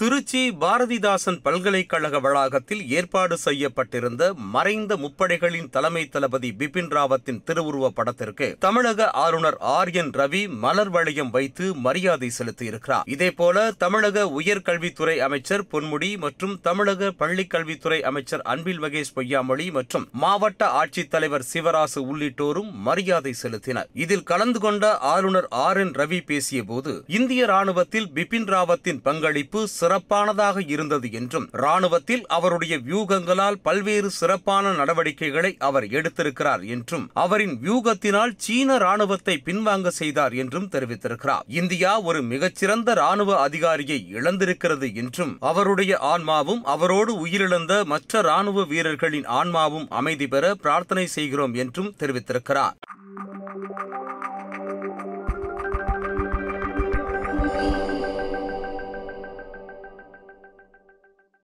திருச்சி பாரதிதாசன் பல்கலைக்கழக வளாகத்தில் ஏற்பாடு செய்யப்பட்டிருந்த மறைந்த முப்படைகளின் தலைமை தளபதி பிபின் ராவத்தின் திருவுருவ படத்திற்கு தமிழக ஆளுநர் ஆர் என் ரவி மலர் வளையம் வைத்து மரியாதை செலுத்தியிருக்கிறார். இதேபோல தமிழக உயர்கல்வித்துறை அமைச்சர் பொன்முடி மற்றும் தமிழக பள்ளிக்கல்வித்துறை அமைச்சர் அன்பில் மகேஷ் பொய்யாமொழி மற்றும் மாவட்ட ஆட்சித்தலைவர் சிவராசு உள்ளிட்டோரும் மரியாதை செலுத்தினர். இதில் கலந்து கொண்ட ஆளுநர் ஆர் என் ரவி பேசியபோது இந்திய ராணுவத்தில் பிபின் ராவத்தின் பங்களிப்பு சிறப்பானதாக இருந்தது என்றும் ராணுவத்தில் அவருடைய வியூகங்களால் பல்வேறு சிறப்பான நடவடிக்கைகளை அவர் எடுத்திருக்கிறார் என்றும் அவரின் வியூகத்தினால் சீன ராணுவத்தை பின்வாங்க செய்தார் என்றும் தெரிவித்திருக்கிறார். இந்தியா ஒரு மிகச்சிறந்த ராணுவ அதிகாரியை இழந்திருக்கிறது என்றும் அவருடைய ஆன்மாவும் அவரோடு உயிரிழந்த மற்ற ராணுவ வீரர்களின் ஆன்மாவும் அமைதி பெற பிரார்த்தனை செய்கிறோம் என்றும் தெரிவித்திருக்கிறார்.